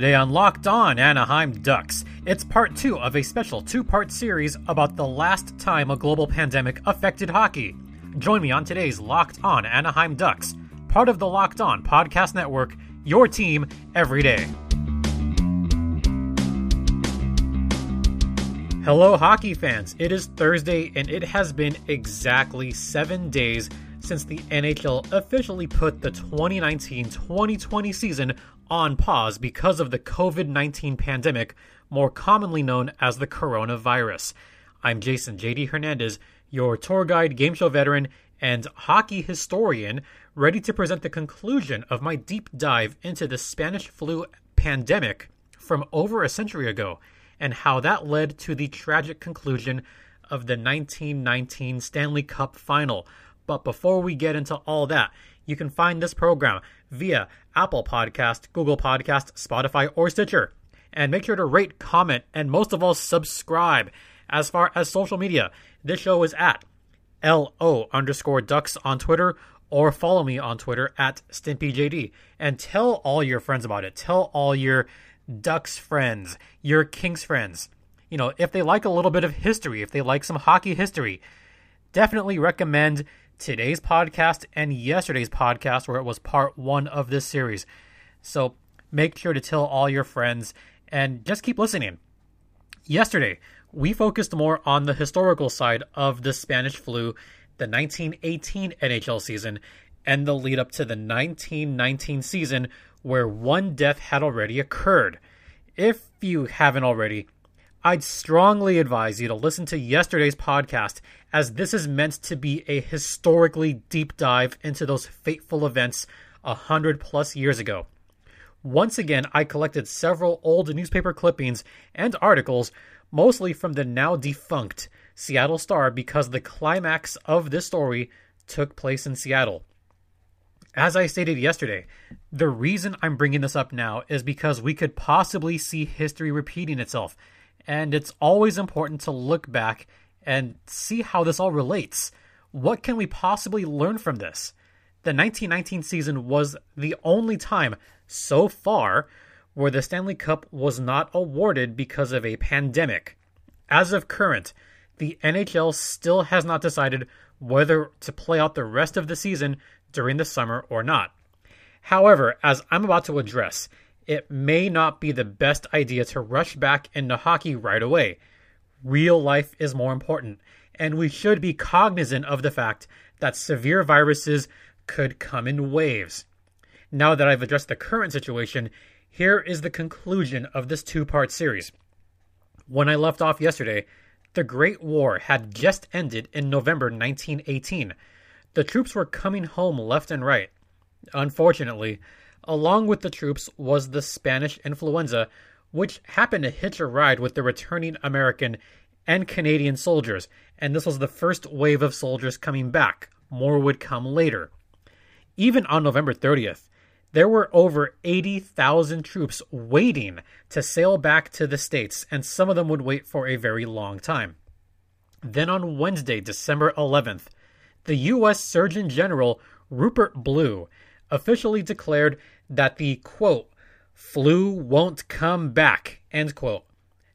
Today on Locked On Anaheim Ducks, it's part two of a special two part series about the last time a global pandemic affected hockey. Join me on today's Locked On Anaheim Ducks, part of the Locked On Podcast Network, your team every day. Hello, hockey fans. It is Thursday, and it has been exactly seven days since the NHL officially put the 2019 2020 season on pause because of the COVID 19 pandemic, more commonly known as the coronavirus. I'm Jason JD Hernandez, your tour guide, game show veteran, and hockey historian, ready to present the conclusion of my deep dive into the Spanish flu pandemic from over a century ago and how that led to the tragic conclusion of the 1919 Stanley Cup final. But before we get into all that, you can find this program via Apple Podcast, Google Podcast, Spotify, or Stitcher. And make sure to rate, comment, and most of all, subscribe. As far as social media, this show is at LO underscore ducks on Twitter or follow me on Twitter at StimpyJD and tell all your friends about it. Tell all your Ducks friends, your Kings friends. You know, if they like a little bit of history, if they like some hockey history, definitely recommend today's podcast and yesterday's podcast, where it was part one of this series. So make sure to tell all your friends and just keep listening. Yesterday, we focused more on the historical side of the Spanish flu, the 1918 NHL season, and the lead up to the 1919 season, where one death had already occurred. If you haven't already, I'd strongly advise you to listen to yesterday's podcast, as this is meant to be a historically deep dive into those fateful events a hundred plus years ago. Once again, I collected several old newspaper clippings and articles, mostly from the now defunct Seattle Star, because the climax of this story took place in Seattle. As I stated yesterday, the reason I'm bringing this up now is because we could possibly see history repeating itself and it's always important to look back and see how this all relates. What can we possibly learn from this? The 1919 season was the only time so far where the Stanley Cup was not awarded because of a pandemic. As of current, the NHL still has not decided whether to play out the rest of the season during the summer or not. However, as I'm about to address, it may not be the best idea to rush back into hockey right away. Real life is more important, and we should be cognizant of the fact that severe viruses could come in waves. Now that I've addressed the current situation, here is the conclusion of this two part series. When I left off yesterday, the Great War had just ended in November 1918. The troops were coming home left and right. Unfortunately, Along with the troops was the Spanish influenza, which happened to hitch a ride with the returning American and Canadian soldiers, and this was the first wave of soldiers coming back. More would come later. Even on November 30th, there were over 80,000 troops waiting to sail back to the States, and some of them would wait for a very long time. Then on Wednesday, December 11th, the U.S. Surgeon General Rupert Blue officially declared that the quote, flu won't come back, end quote,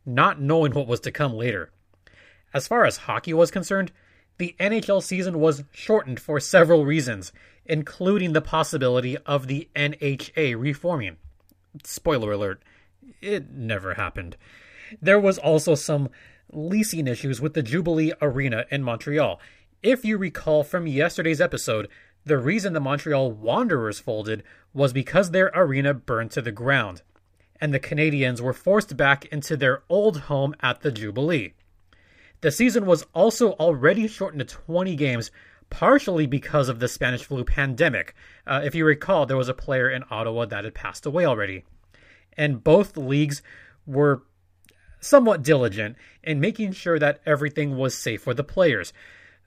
not knowing what was to come later. As far as hockey was concerned, the NHL season was shortened for several reasons, including the possibility of the NHA reforming. Spoiler alert, it never happened. There was also some leasing issues with the Jubilee Arena in Montreal. If you recall from yesterday's episode, the reason the Montreal Wanderers folded was because their arena burned to the ground, and the Canadians were forced back into their old home at the Jubilee. The season was also already shortened to 20 games, partially because of the Spanish flu pandemic. Uh, if you recall, there was a player in Ottawa that had passed away already. And both leagues were somewhat diligent in making sure that everything was safe for the players.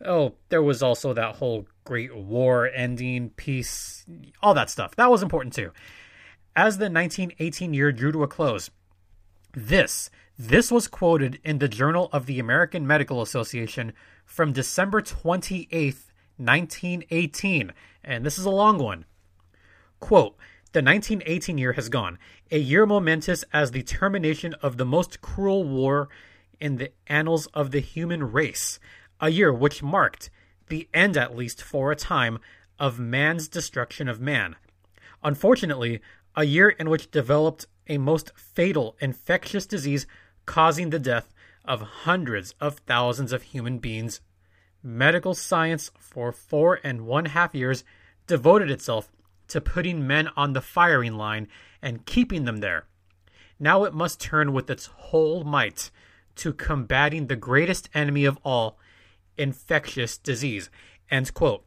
Oh, there was also that whole Great War ending, peace, all that stuff. That was important too. As the 1918 year drew to a close, this this was quoted in the Journal of the American Medical Association from December 28th, 1918, and this is a long one. Quote, The 1918 year has gone, a year momentous as the termination of the most cruel war in the annals of the human race, a year which marked the end, at least for a time, of man's destruction of man. Unfortunately, a year in which developed a most fatal infectious disease causing the death of hundreds of thousands of human beings. Medical science, for four and one half years, devoted itself to putting men on the firing line and keeping them there. Now it must turn with its whole might to combating the greatest enemy of all, infectious disease. End quote.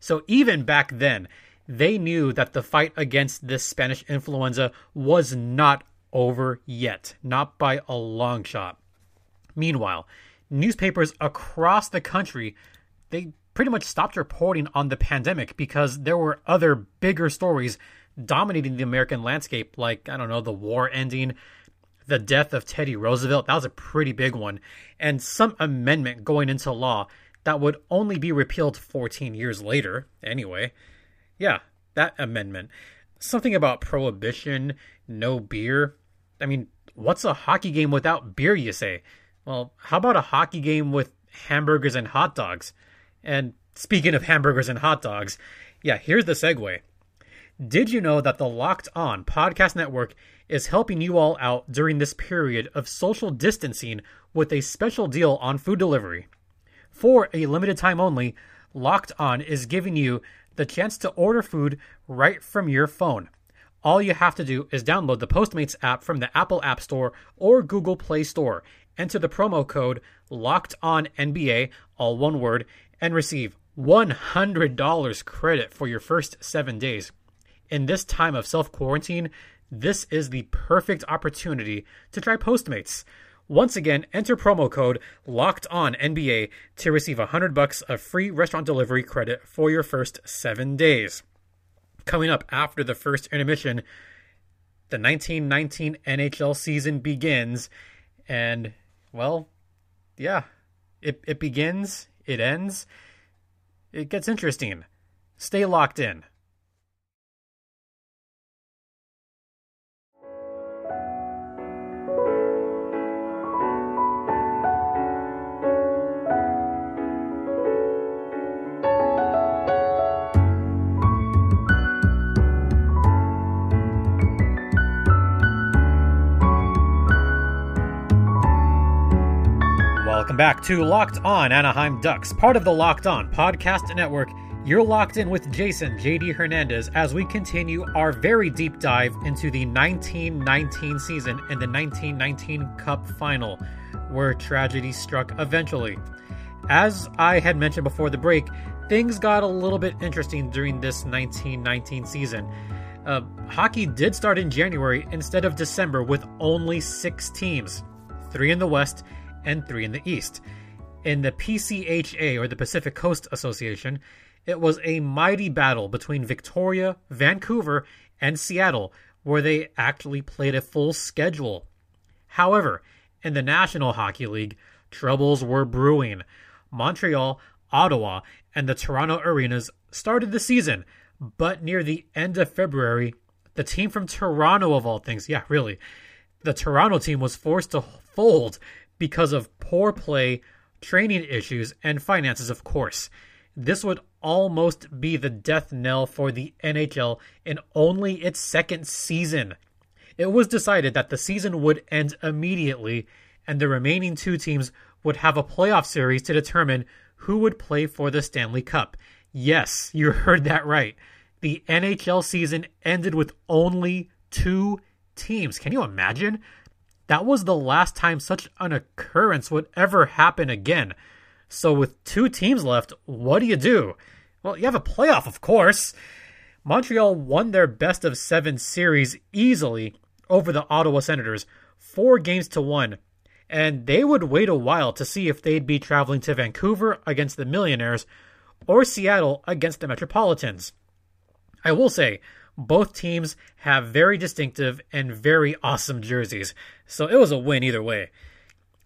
So even back then, they knew that the fight against this Spanish influenza was not over yet, not by a long shot. Meanwhile, newspapers across the country they pretty much stopped reporting on the pandemic because there were other bigger stories dominating the American landscape, like, I don't know, the war ending, the death of Teddy Roosevelt. That was a pretty big one. And some amendment going into law that would only be repealed 14 years later, anyway. Yeah, that amendment. Something about prohibition, no beer. I mean, what's a hockey game without beer, you say? Well, how about a hockey game with hamburgers and hot dogs? And speaking of hamburgers and hot dogs, yeah, here's the segue. Did you know that the Locked On Podcast Network is helping you all out during this period of social distancing with a special deal on food delivery? For a limited time only, Locked On is giving you the chance to order food right from your phone. All you have to do is download the Postmates app from the Apple App Store or Google Play Store, enter the promo code Locked On NBA, all one word, and receive $100 credit for your first seven days. In this time of self quarantine, this is the perfect opportunity to try Postmates. Once again, enter promo code Locked On NBA to receive 100 bucks of free restaurant delivery credit for your first seven days. Coming up after the first intermission, the 1919 NHL season begins, and well, yeah, it it begins, it ends, it gets interesting. Stay locked in. Welcome back to Locked On Anaheim Ducks, part of the Locked On Podcast Network. You're locked in with Jason JD Hernandez as we continue our very deep dive into the 1919 season and the 1919 Cup final, where tragedy struck eventually. As I had mentioned before the break, things got a little bit interesting during this 1919 season. Uh, hockey did start in January instead of December with only six teams, three in the West and three in the East. In the PCHA, or the Pacific Coast Association, it was a mighty battle between Victoria, Vancouver, and Seattle, where they actually played a full schedule. However, in the National Hockey League, troubles were brewing. Montreal, Ottawa, and the Toronto Arenas started the season, but near the end of February, the team from Toronto, of all things, yeah, really, the Toronto team was forced to fold because of poor play, training issues, and finances, of course. This would almost be the death knell for the NHL in only its second season. It was decided that the season would end immediately, and the remaining two teams would have a playoff series to determine who would play for the Stanley Cup. Yes, you heard that right. The NHL season ended with only two teams. Can you imagine? That was the last time such an occurrence would ever happen again. So, with two teams left, what do you do? Well, you have a playoff, of course. Montreal won their best of seven series easily over the Ottawa Senators, four games to one, and they would wait a while to see if they'd be traveling to Vancouver against the Millionaires or Seattle against the Metropolitans. I will say, both teams have very distinctive and very awesome jerseys, so it was a win either way.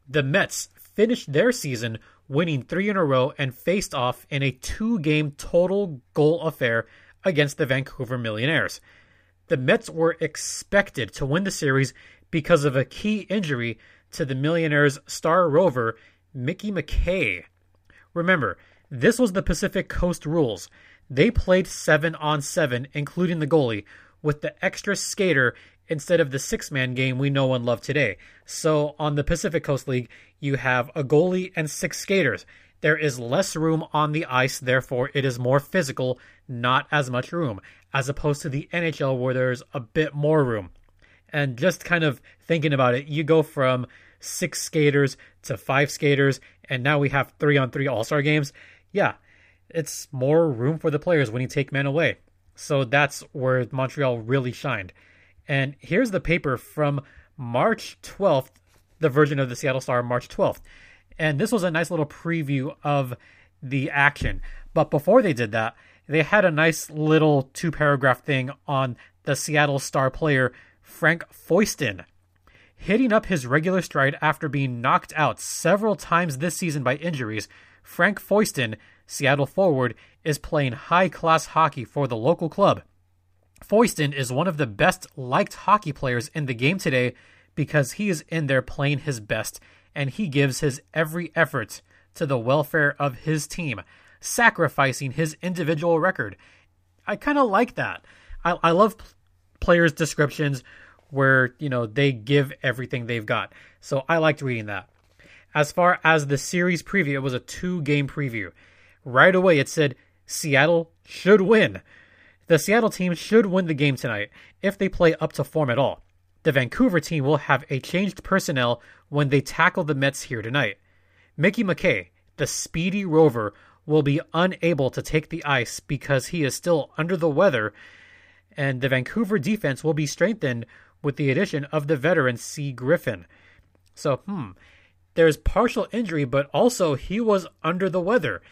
The Mets finished their season winning three in a row and faced off in a two game total goal affair against the Vancouver Millionaires. the Mets were expected to win the series because of a key injury to the Millionaires' star rover, Mickey MacKay. Remember, this was the Pacific Coast rules. They played 7 on 7, including the goalie, with the extra skater instead of the six man game we know and love today. So on the Pacific Coast League, you have a goalie and six skaters. There is less room on the ice, therefore, it is more physical, not as much room, as opposed to the NHL where there's a bit more room. And just kind of thinking about it, you go from six skaters to five skaters, and now we have three on three All Star games. Yeah, it's more room for the players when you take men away. So that's where Montreal really shined. And here's the paper from March 12th, the version of the Seattle Star, March 12th. And this was a nice little preview of the action. But before they did that, they had a nice little two paragraph thing on the Seattle Star player, Frank Foyston. Hitting up his regular stride after being knocked out several times this season by injuries, Frank Foyston, Seattle forward, is playing high class hockey for the local club. Foyston is one of the best liked hockey players in the game today because he is in there playing his best and he gives his every effort to the welfare of his team, sacrificing his individual record. I kind of like that. I, I love players' descriptions where, you know, they give everything they've got. So I liked reading that. As far as the series preview, it was a two game preview. Right away, it said Seattle should win. The Seattle team should win the game tonight if they play up to form at all. The Vancouver team will have a changed personnel when they tackle the Mets here tonight. Mickey MacKay, the speedy rover, will be unable to take the ice because he is still under the weather, and the Vancouver defense will be strengthened with the addition of the veteran Si Griffis. So, hmm, there's partial injury, but also he was under the weather.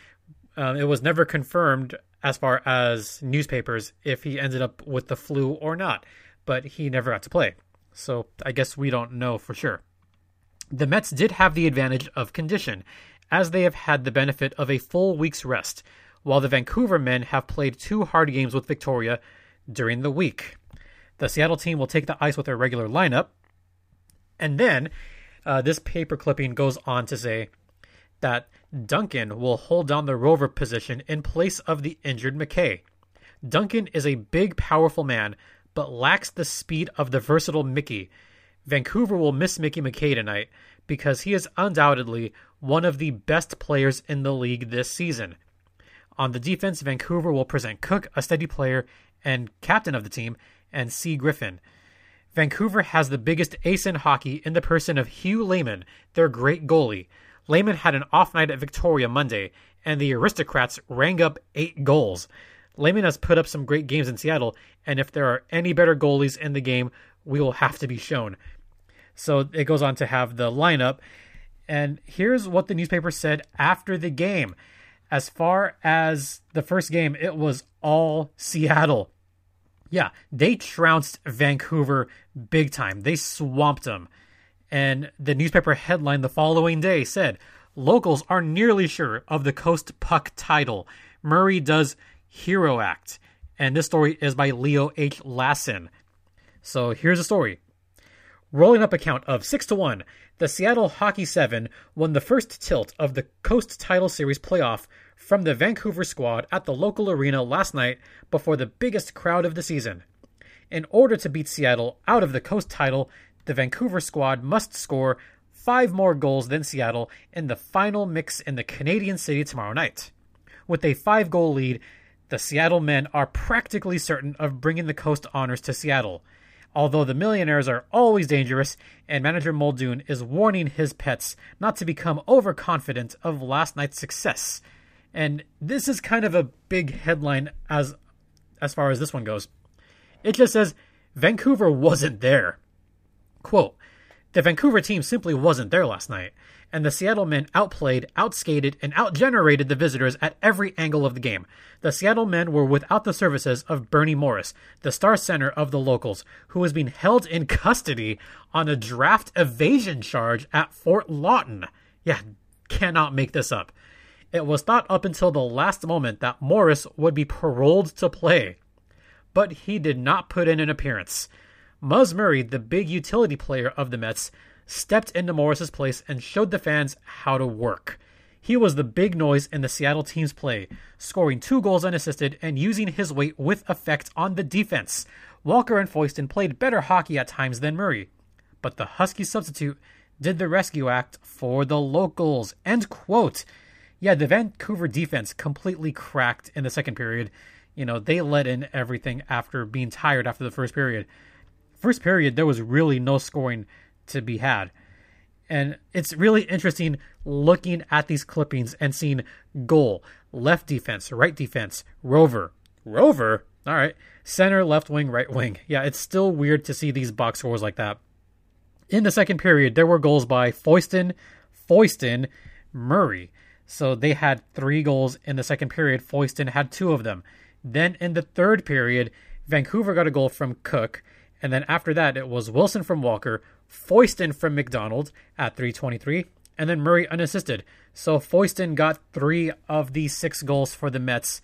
Um, it was never confirmed as far as newspapers if he ended up with the flu or not, but he never got to play. So I guess we don't know for sure. The Mets did have the advantage of condition, as they have had the benefit of a full week's rest, while the Vancouver men have played two hard games with Victoria during the week. The Seattle team will take the ice with their regular lineup. And then uh, this paper clipping goes on to say that Duncan will hold down the rover position in place of the injured MacKay. Duncan is a big, powerful man, but lacks the speed of the versatile Mickey. Vancouver will miss Mickey MacKay tonight because he is undoubtedly one of the best players in the league this season. On the defense, Vancouver will present Cook, a steady player and captain of the team, and Si Griffis. Vancouver has the biggest ace in hockey in the person of Hugh Lehman, their great goalie. Lehman had an off night at Victoria Monday, and the Aristocrats rang up eight goals. Lehman has put up some great games in Seattle, and if there are any better goalies in the game, we will have to be shown. So it goes on to have the lineup. And here's what the newspaper said after the game. As far as the first game, it was all Seattle. Yeah, they trounced Vancouver big time. They swamped them. And the newspaper headline the following day said locals are nearly sure of the Coast Puck title. Murray does hero act. And this story is by Leo H. Lassen. So here's the story. Rolling up a count of 6 to 1, the Seattle Hockey 7 won the first tilt of the Coast Title Series playoff from the Vancouver squad at the local arena last night before the biggest crowd of the season. In order to beat Seattle out of the Coast title, the Vancouver squad must score five more goals than Seattle in the final mix in the Canadian city tomorrow night. With a five goal lead, the Seattle men are practically certain of bringing the Coast honors to Seattle. Although the millionaires are always dangerous, and manager Muldoon is warning his pets not to become overconfident of last night's success. And this is kind of a big headline as as far as this one goes. It just says Vancouver wasn't there. Quote, the Vancouver team simply wasn't there last night, and the Seattle men outplayed, outskated, and outgenerated the visitors at every angle of the game. The Seattle men were without the services of Bernie Morris, the star center of the locals, who was being held in custody on a draft evasion charge at Fort Lawton. Yeah, cannot make this up. It was thought up until the last moment that Morris would be paroled to play. but he did not put in an appearance. Muzz Murray, the big utility player of the Mets, stepped into Morris's place and showed the fans how to work. He was the big noise in the Seattle team's play, scoring two goals unassisted and using his weight with effect on the defense. Walker and Foyston played better hockey at times than Murray, but the Husky substitute did the rescue act for the locals. End quote. Yeah, the Vancouver defense completely cracked in the second period. You know, they let in everything after being tired after the first period. First period, there was really no scoring to be had. And it's really interesting looking at these clippings and seeing goal, left defense, right defense, rover, rover, all right, center, left wing, right wing. Yeah, it's still weird to see these box scores like that. In the second period, there were goals by Foyston, Foyston, Murray. So they had three goals in the second period. Foyston had two of them. Then in the third period, Vancouver got a goal from Cook. And then after that, it was Wilson from Walker, Foyston from McDonald at 323, and then Murray unassisted. So Foyston got three of these six goals for the Mets,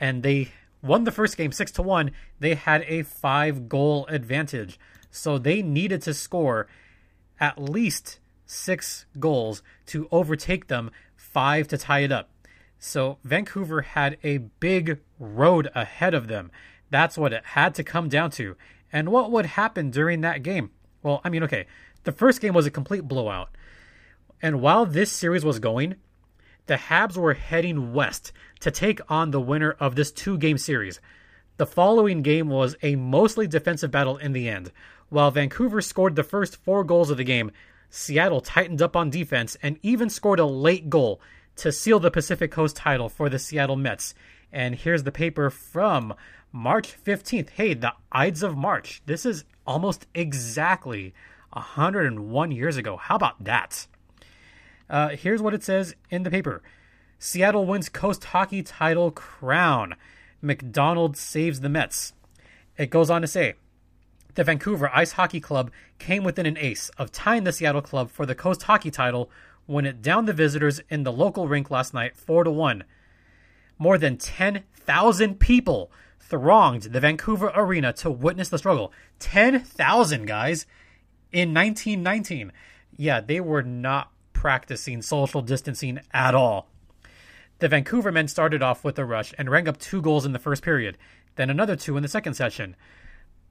and they won the first game six to one. They had a five goal advantage, so they needed to score at least six goals to overtake them, five to tie it up. So Vancouver had a big road ahead of them. That's what it had to come down to. And what would happen during that game? Well, I mean, okay, the first game was a complete blowout. And while this series was going, the Habs were heading west to take on the winner of this two game series. The following game was a mostly defensive battle in the end. While Vancouver scored the first four goals of the game, Seattle tightened up on defense and even scored a late goal to seal the Pacific Coast title for the Seattle Mets. And here's the paper from March 15th. Hey, the Ides of March. This is almost exactly 101 years ago. How about that? Uh, here's what it says in the paper Seattle wins Coast Hockey title crown. McDonald saves the Mets. It goes on to say the Vancouver Ice Hockey Club came within an ace of tying the Seattle club for the Coast Hockey title when it downed the visitors in the local rink last night 4 to 1. More than 10,000 people thronged the Vancouver arena to witness the struggle. 10,000 guys in 1919. Yeah, they were not practicing social distancing at all. The Vancouver men started off with a rush and rang up two goals in the first period, then another two in the second session.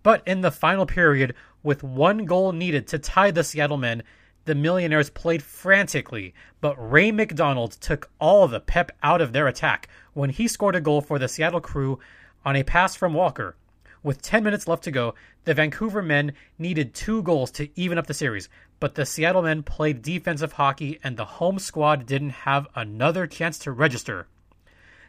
But in the final period, with one goal needed to tie the Seattle men, the Millionaires played frantically, but Ray McDonald took all the pep out of their attack when he scored a goal for the Seattle crew on a pass from Walker. With 10 minutes left to go, the Vancouver men needed two goals to even up the series, but the Seattle men played defensive hockey and the home squad didn't have another chance to register.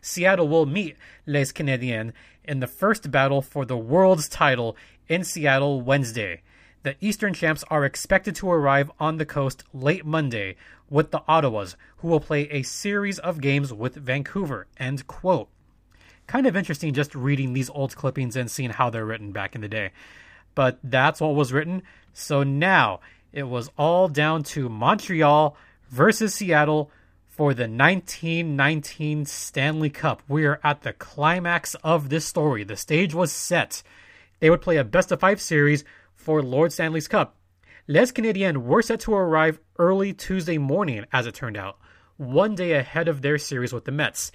Seattle will meet Les Canadiens in the first battle for the world's title in Seattle Wednesday. The Eastern champs are expected to arrive on the coast late Monday with the Ottawas, who will play a series of games with Vancouver. End quote kind of interesting just reading these old clippings and seeing how they're written back in the day. But that's what was written. So now it was all down to Montreal versus Seattle for the 1919 Stanley Cup. We are at the climax of this story. The stage was set. They would play a best of five series for Lord Stanley's Cup. Les Canadiens were set to arrive early Tuesday morning, as it turned out, one day ahead of their series with the Mets.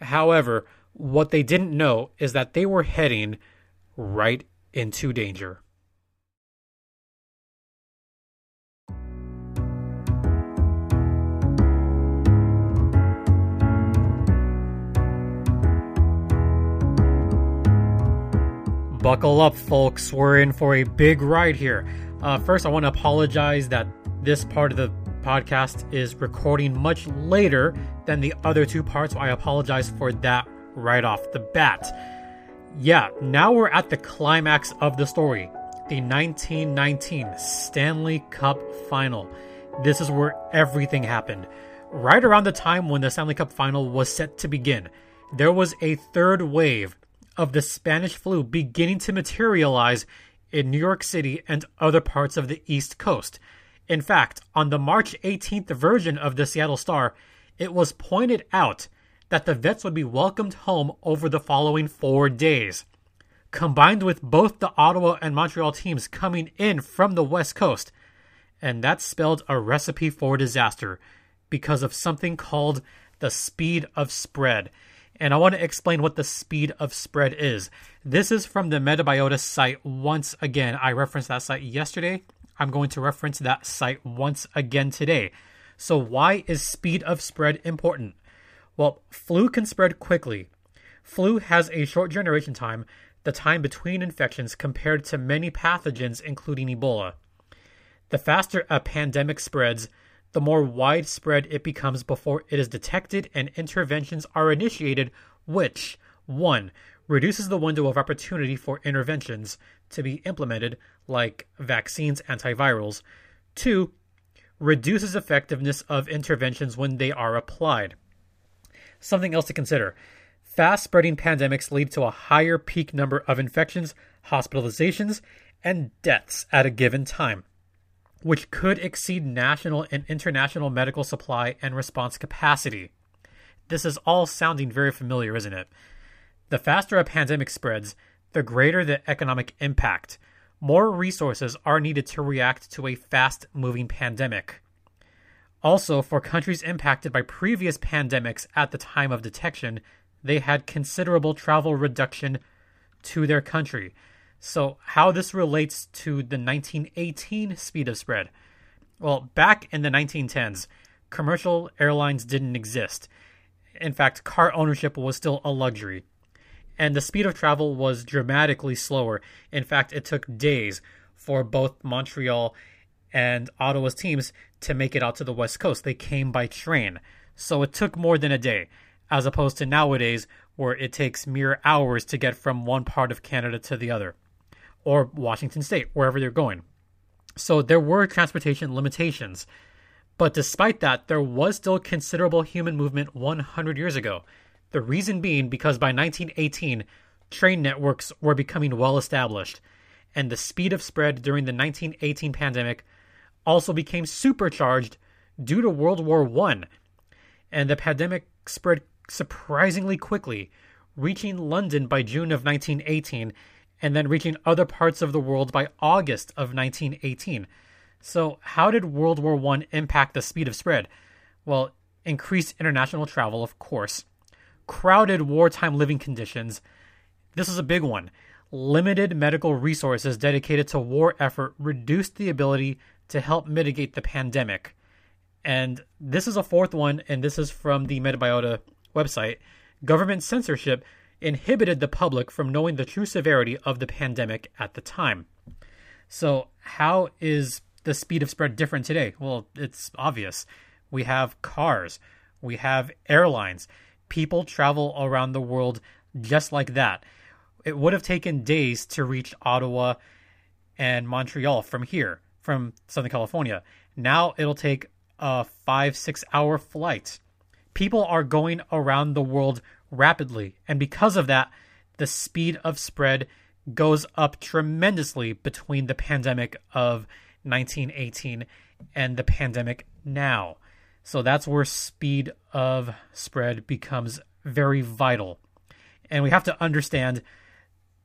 However, what they didn't know is that they were heading right into danger. Buckle up, folks. We're in for a big ride here. Uh, first, I want to apologize that this part of the podcast is recording much later than the other two parts. I apologize for that right off the bat. Yeah, now we're at the climax of the story the 1919 Stanley Cup final. This is where everything happened. Right around the time when the Stanley Cup final was set to begin, there was a third wave of the Spanish flu beginning to materialize in New York City and other parts of the East Coast. In fact, on the March 18th version of the Seattle Star, it was pointed out that the vets would be welcomed home over the following four days. combined with both the Ottawa and Montreal teams coming in from the West Coast. And that spelled a recipe for disaster because of something called the speed of spread. And I want to explain what the speed of spread is. This is from the Metabiota site once again. I referenced that site yesterday. I'm going to reference that site once again today. So, why is speed of spread important? Well, flu can spread quickly. Flu has a short generation time, the time between infections, compared to many pathogens, including Ebola. The faster a pandemic spreads, the more widespread it becomes before it is detected and interventions are initiated, which, 1. reduces the window of opportunity for interventions to be implemented, like vaccines, antivirals, 2. reduces effectiveness of interventions when they are applied. Something else to consider. Fast spreading pandemics lead to a higher peak number of infections, hospitalizations, and deaths at a given time which could exceed national and international medical supply and response capacity. This is all sounding very familiar, isn't it? The faster a pandemic spreads, the greater the economic impact. More resources are needed to react to a fast moving pandemic. Also, for countries impacted by previous pandemics at the time of detection, they had considerable travel reduction to their country. So, how this relates to the 1918 speed of spread? Well, back in the 1910s, commercial airlines didn't exist. In fact, car ownership was still a luxury. And the speed of travel was dramatically slower. In fact, it took days for both Montreal and Ottawa's teams to make it out to the West Coast. They came by train. So it took more than a day, as opposed to nowadays where it takes mere hours to get from one part of Canada to the other or Washington State, wherever they're going. So there were transportation limitations. But despite that, there was still considerable human movement 100 years ago. The reason being because by 1918, train networks were becoming well established, and the speed of spread during the 1918 pandemic also became supercharged due to World War I. And the pandemic spread surprisingly quickly, reaching London by June of 1918 and then reaching other parts of the world by August of 1918. So, how did World War I impact the speed of spread? Well, increased international travel, of course, crowded wartime living conditions. This is a big one. Limited medical resources dedicated to war effort reduced the ability to help mitigate the pandemic. And this is a fourth one, and this is from the Metabiota website. Government censorship inhibited the public from knowing the true severity of the pandemic at the time. So, how is the speed of spread different today? Well, it's obvious. We have cars, we have airlines, people travel around the world just like that. It would have taken days to reach Ottawa and Montreal from here, from Southern California. Now it'll take a five, six hour flight. People are going around the world rapidly. And because of that, the speed of spread goes up tremendously between the pandemic of 1918 and the pandemic now. So that's where speed of spread becomes very vital. And we have to understand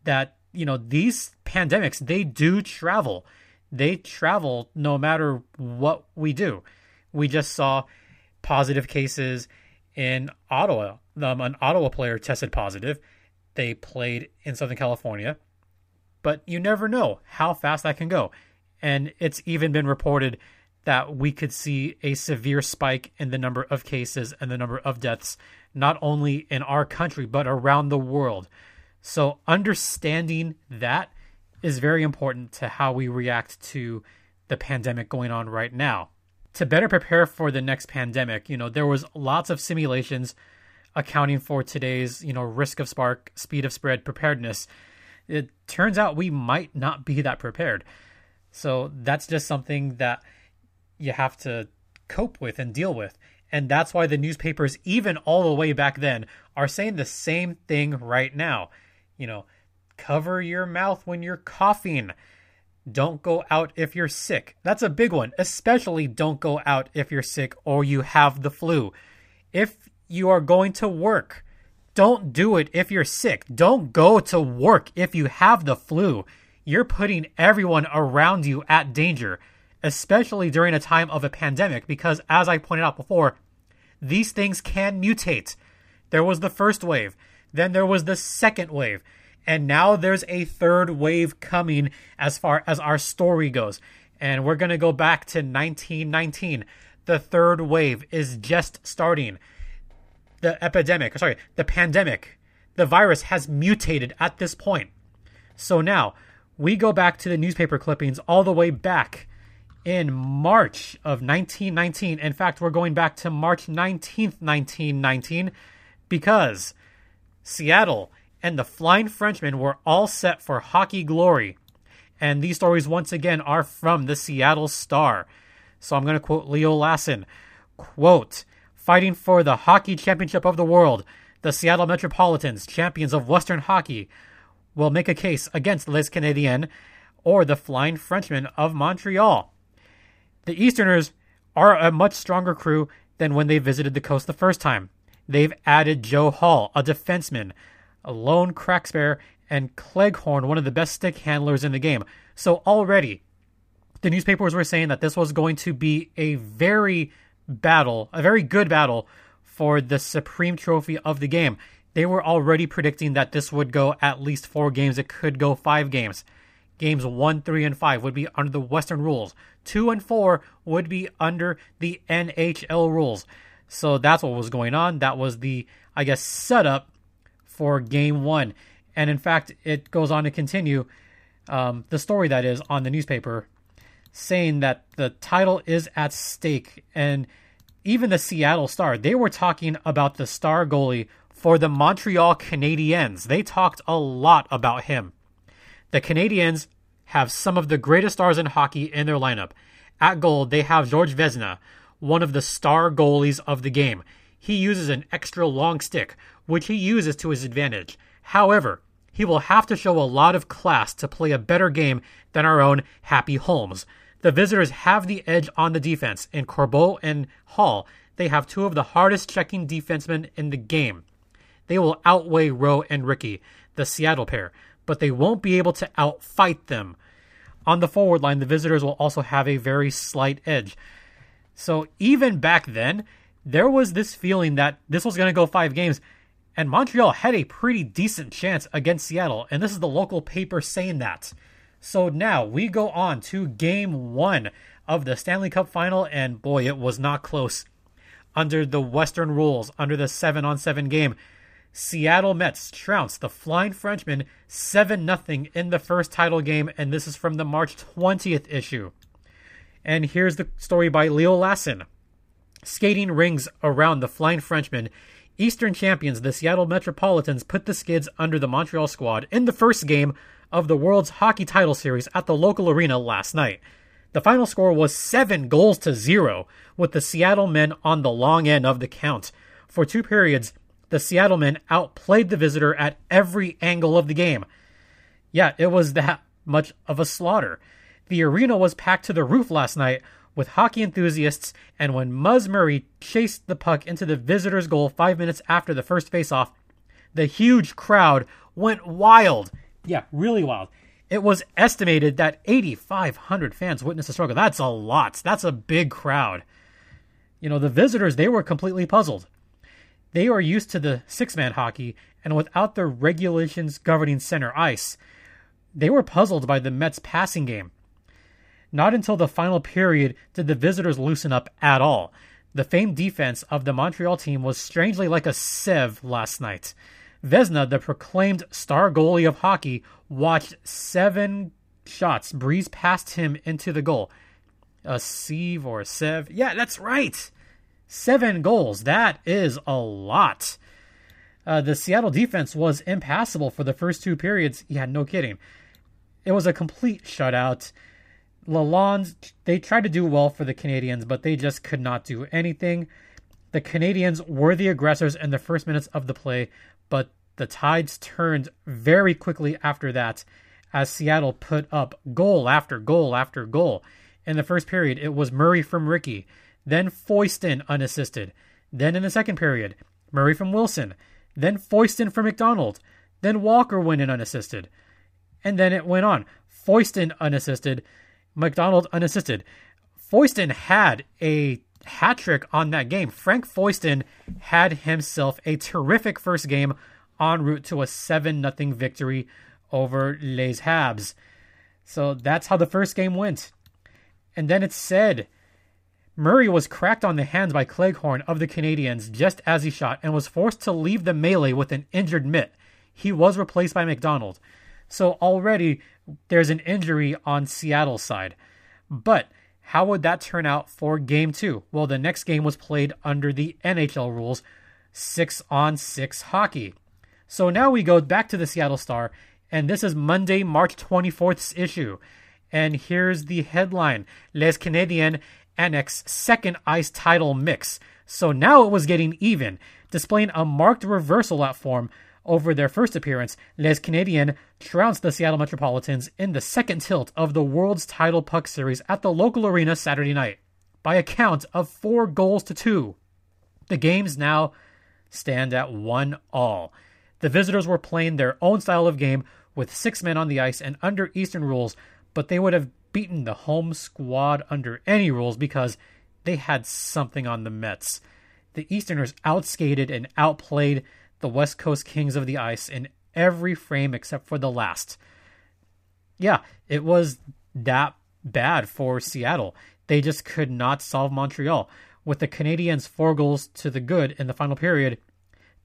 that, you know, these pandemics, they do travel. They travel no matter what we do. We just saw positive cases in Ottawa um, an Ottawa player tested positive. They played in Southern California, but you never know how fast that can go. And it's even been reported that we could see a severe spike in the number of cases and the number of deaths, not only in our country, but around the world. So, understanding that is very important to how we react to the pandemic going on right now. To better prepare for the next pandemic, you know, there was lots of simulations accounting for today's you know risk of spark, speed of spread, preparedness. It turns out we might not be that prepared. So that's just something that you have to cope with and deal with. And that's why the newspapers, even all the way back then, are saying the same thing right now. You know, cover your mouth when you're coughing. Don't go out if you're sick. That's a big one. Especially don't go out if you're sick or you have the flu. If you are going to work, don't do it if you're sick. Don't go to work if you have the flu. You're putting everyone around you at danger, especially during a time of a pandemic, because as I pointed out before, these things can mutate. There was the first wave, then there was the second wave, and now there's a third wave coming as far as our story goes. And we're going to go back to 1919. The third wave is just starting the epidemic, sorry, the pandemic, the virus has mutated at this point. So now we go back to the newspaper clippings all the way back in March of 1919. In fact, we're going back to March 19th, 1919, because Seattle and the Flying Frenchmen were all set for hockey glory. And these stories, once again, are from the Seattle Star. So I'm going to quote Leo Lassen. Quote, fighting for the Hockey Championship of the World, the Seattle Metropolitans, champions of Western hockey, will make a case against Les Canadiens or the Flying Frenchmen of Montreal. The Easterners are a much stronger crew than when they visited the coast the first time. They've added Joe Hall, a defenseman, a lone crack spare, and Cleghorn, one of the best stick handlers in the game. So already, the newspapers were saying that this was going to be a very battle, a very good battle for the supreme trophy of the game. They were already predicting that this would go at least four games. It could go five games. Games one, three, and five would be under the Western rules. Two and four would be under the NHL rules. So that's what was going on. That was the, I guess, setup for game one. And in fact, it goes on to continue um, the story that is on the newspaper saying that the title is at stake. And even the Seattle Star, they were talking about the star goalie for the Montreal Canadiens. They talked a lot about him. The Canadiens have some of the greatest stars in hockey in their lineup. At goal, they have George Vezina, one of the star goalies of the game. He uses an extra long stick, which he uses to his advantage. However, he will have to show a lot of class to play a better game than our own Happy Holmes. The visitors have the edge on the defense. In Corbeau and Hall, they have two of the hardest checking defensemen in the game. They will outweigh Rowe and Rickey, the Seattle pair, but they won't be able to outfight them. On the forward line, the visitors will also have a very slight edge. So even back then, there was this feeling that this was going to go five games, and Montreal had a pretty decent chance against Seattle, and this is the local paper saying that. So now we go on to game one of the Stanley Cup final, and boy, it was not close. Under the Western rules, under the 7 on 7 game, Seattle Mets trounced the Flying Frenchmen 7 0 in the first title game, and this is from the March 20th issue. And here's the story by Leo Lassen. Skating rings around the Flying Frenchman, Eastern champions, the Seattle Metropolitans, put the skids under the Montreal squad in the first game of the World's Hockey Title Series at the local arena last night. The final score was 7 goals to 0, with the Seattle men on the long end of the count. For two periods, the Seattle men outplayed the visitor at every angle of the game. Yeah, it was that much of a slaughter. The arena was packed to the roof last night with hockey enthusiasts, and when Muzz Murray chased the puck into the visitor's goal five minutes after the first faceoff, the huge crowd went wild yeah, really wild. It was estimated that 8,500 fans witnessed the struggle. That's a lot. That's a big crowd. You know, the visitors, they were completely puzzled. They are used to the six man hockey, and without the regulations governing center ice, they were puzzled by the Mets' passing game. Not until the final period did the visitors loosen up at all. The famed defense of the Montreal team was strangely like a sieve last night. Vezina, the proclaimed star goalie of hockey, watched seven shots breeze past him into the goal. A sieve or a sev. Yeah, that's right. Seven goals. That is a lot. Uh, the Seattle defense was impassable for the first two periods. Yeah, no kidding. It was a complete shutout. Lalonde, they tried to do well for the Canadians, but they just could not do anything. The Canadians were the aggressors in the first minutes of the play, but the tides turned very quickly after that as Seattle put up goal after goal after goal. In the first period, it was Murray from Rickey, then Foyston unassisted. Then in the second period, Murray from Wilson, then Foyston from McDonald, then Walker went in unassisted. And then it went on. Foyston unassisted, McDonald unassisted. Foyston had a hat trick on that game. Frank Foyston had himself a terrific first game en route to a 7 0 victory over Les Habs. So that's how the first game went. And then it said Murray was cracked on the hands by Cleghorn of the Canadians just as he shot and was forced to leave the melee with an injured mitt. He was replaced by McDonald. So already there's an injury on Seattle's side. But how would that turn out for game two? Well, the next game was played under the NHL rules, six on six hockey. So now we go back to the Seattle Star, and this is Monday, March 24th's issue. And here's the headline Les Canadiens annex second ice title mix. So now it was getting even, displaying a marked reversal at form over their first appearance, Les Canadiens trounced the Seattle Metropolitans in the second tilt of the World's Title Puck Series at the local arena Saturday night by a count of four goals to two. The games now stand at one all. The visitors were playing their own style of game with six men on the ice and under Eastern rules, but they would have beaten the home squad under any rules because they had something on the Mets. The Easterners outskated and outplayed the West Coast Kings of the Ice in every frame except for the last. Yeah, it was that bad for Seattle. They just could not solve Montreal. With the Canadiens four goals to the good in the final period,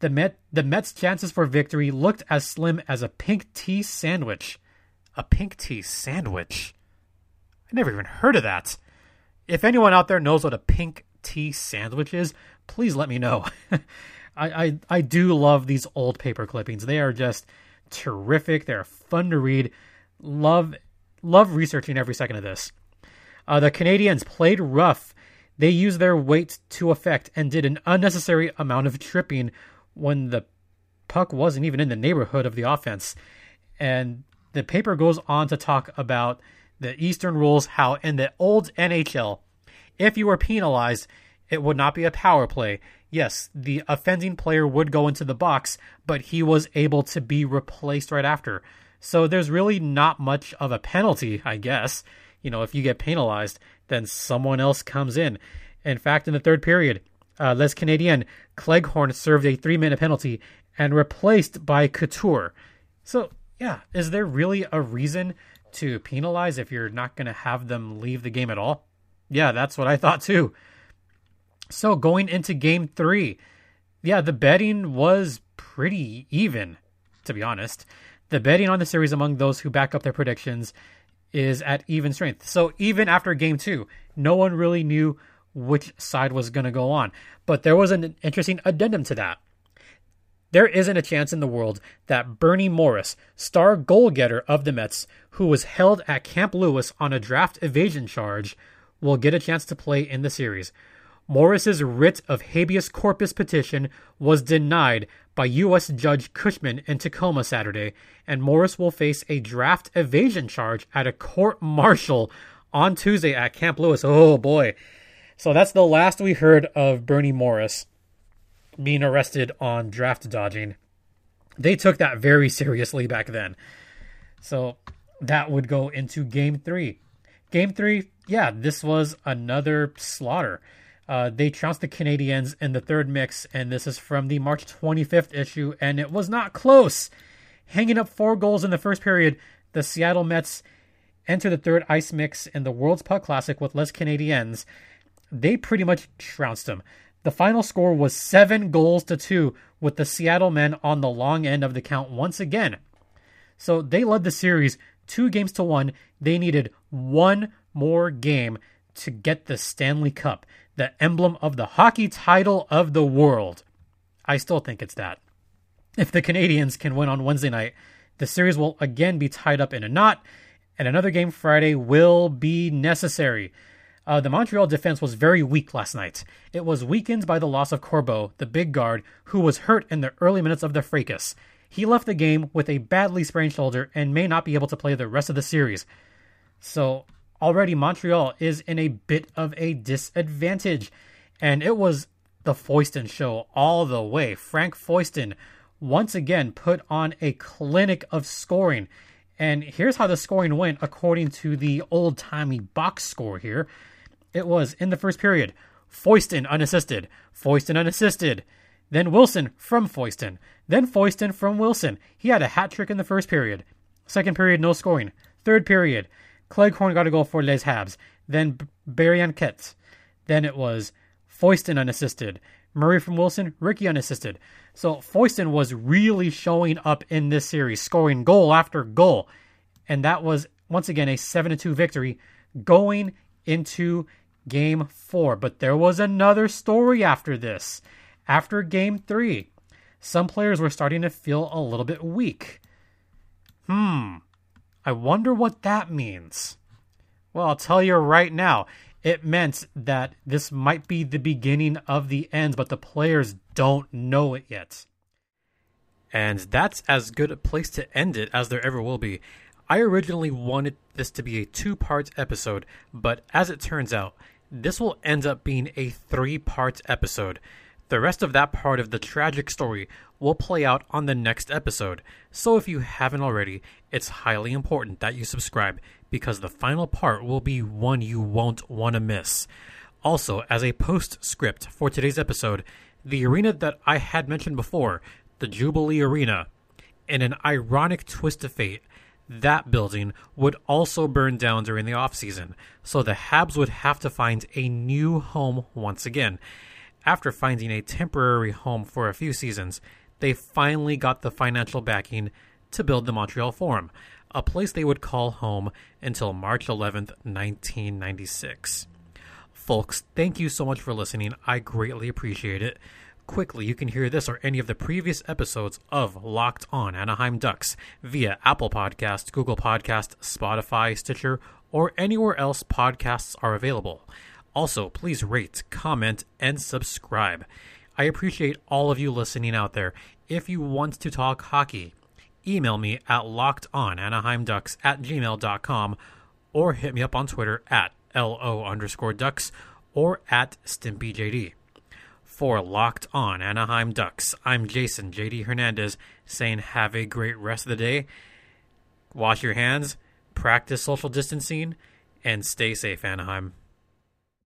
the Met the Mets' chances for victory looked as slim as a pink tea sandwich. A pink tea sandwich? I never even heard of that. If anyone out there knows what a pink tea sandwich is, please let me know. I, I, I do love these old paper clippings. They are just terrific. They're fun to read. Love love researching every second of this. Uh, the Canadians played rough. They used their weight to effect and did an unnecessary amount of tripping when the puck wasn't even in the neighborhood of the offense. And the paper goes on to talk about the Eastern rules, how in the old NHL, if you were penalized, it would not be a power play yes, the offending player would go into the box, but he was able to be replaced right after. So there's really not much of a penalty, I guess. You know, if you get penalized, then someone else comes in. In fact, in the third period, uh, Les Canadiens, Cleghorn served a three minute penalty and replaced by Couture. So, yeah, is there really a reason to penalize if you're not going to have them leave the game at all? Yeah, that's what I thought too. So going into game three, yeah, the betting was pretty even, to be honest. The betting on the series among those who back up their predictions is at even strength. So even after game two, no one really knew which side was going to go on. But there was an interesting addendum to that. There isn't a chance in the world that Bernie Morris, star goal getter of the Mets, who was held at Camp Lewis on a draft evasion charge, will get a chance to play in the series. Morris's writ of habeas corpus petition was denied by U.S. Judge Cushman in Tacoma Saturday, and Morris will face a draft evasion charge at a court martial on Tuesday at Camp Lewis. Oh boy. So that's the last we heard of Bernie Morris being arrested on draft dodging. They took that very seriously back then. So that would go into game three. Game three, yeah, this was another slaughter. Uh, they trounced the Canadians in the third mix, and this is from the March 25th issue, and it was not close. Hanging up four goals in the first period, the Seattle Mets enter the third ice mix in the World's Puck Classic with Les Canadiens. They pretty much trounced them. The final score was seven goals to two, with the Seattle men on the long end of the count once again. So they led the series two games to one. They needed one more game to get the Stanley Cup the emblem of the hockey title of the world. I still think it's that. If the Canadians can win on Wednesday night, the series will again be tied up in a knot, and another game Friday will be necessary. Uh, the Montreal defense was very weak last night. It was weakened by the loss of Corbeau, the big guard, who was hurt in the early minutes of the fracas. He left the game with a badly sprained shoulder and may not be able to play the rest of the series. So already Montreal is in a bit of a disadvantage. And it was the Foyston show all the way. Frank Foyston once again put on a clinic of scoring. And here's how the scoring went according to the old timey box score here. It was in the first period Foyston unassisted, Foyston unassisted, then Wilson from Foyston, then Foyston from Wilson. He had a hat trick in the first period. Second period, no scoring. Third period, Cleghorn got a goal for Les Habs. Then Berlinquette. Then it was Foyston unassisted. Murray from Wilson, Rickey unassisted. So Foyston was really showing up in this series, scoring goal after goal. And that was, once again, a 7 2 victory going into game four. But there was another story after this. After game three, some players were starting to feel a little bit weak. Hmm, I wonder what that means. Well, I'll tell you right now. It meant that this might be the beginning of the end, but the players don't know it yet. And that's as good a place to end it as there ever will be. I originally wanted this to be a two part episode, but as it turns out, this will end up being a three part episode. The rest of that part of the tragic story will play out on the next episode, so if you haven't already, it's highly important that you subscribe because the final part will be one you won't want to miss. Also, as a postscript for today's episode, the arena that I had mentioned before, the Jubilee Arena, in an ironic twist of fate, that building would also burn down during the off season, so the Habs would have to find a new home once again. After finding a temporary home for a few seasons, they finally got the financial backing to build the Montreal Forum, a place they would call home until March 11th, 1996. Folks, thank you so much for listening. I greatly appreciate it. Quickly, you can hear this or any of the previous episodes of Locked On Anaheim Ducks via Apple Podcast, Google Podcast, Spotify, Stitcher, or anywhere else podcasts are available. Also, please rate, comment, and subscribe. I appreciate all of you listening out there. If you want to talk hockey, email me at lockedonanaheimducks at gmail.com or hit me up on Twitter at LO underscore ducks or at StimpyJD. For Locked On Anaheim Ducks, I'm Jason JD Hernandez saying have a great rest of the day. Wash your hands, practice social distancing, and stay safe, Anaheim.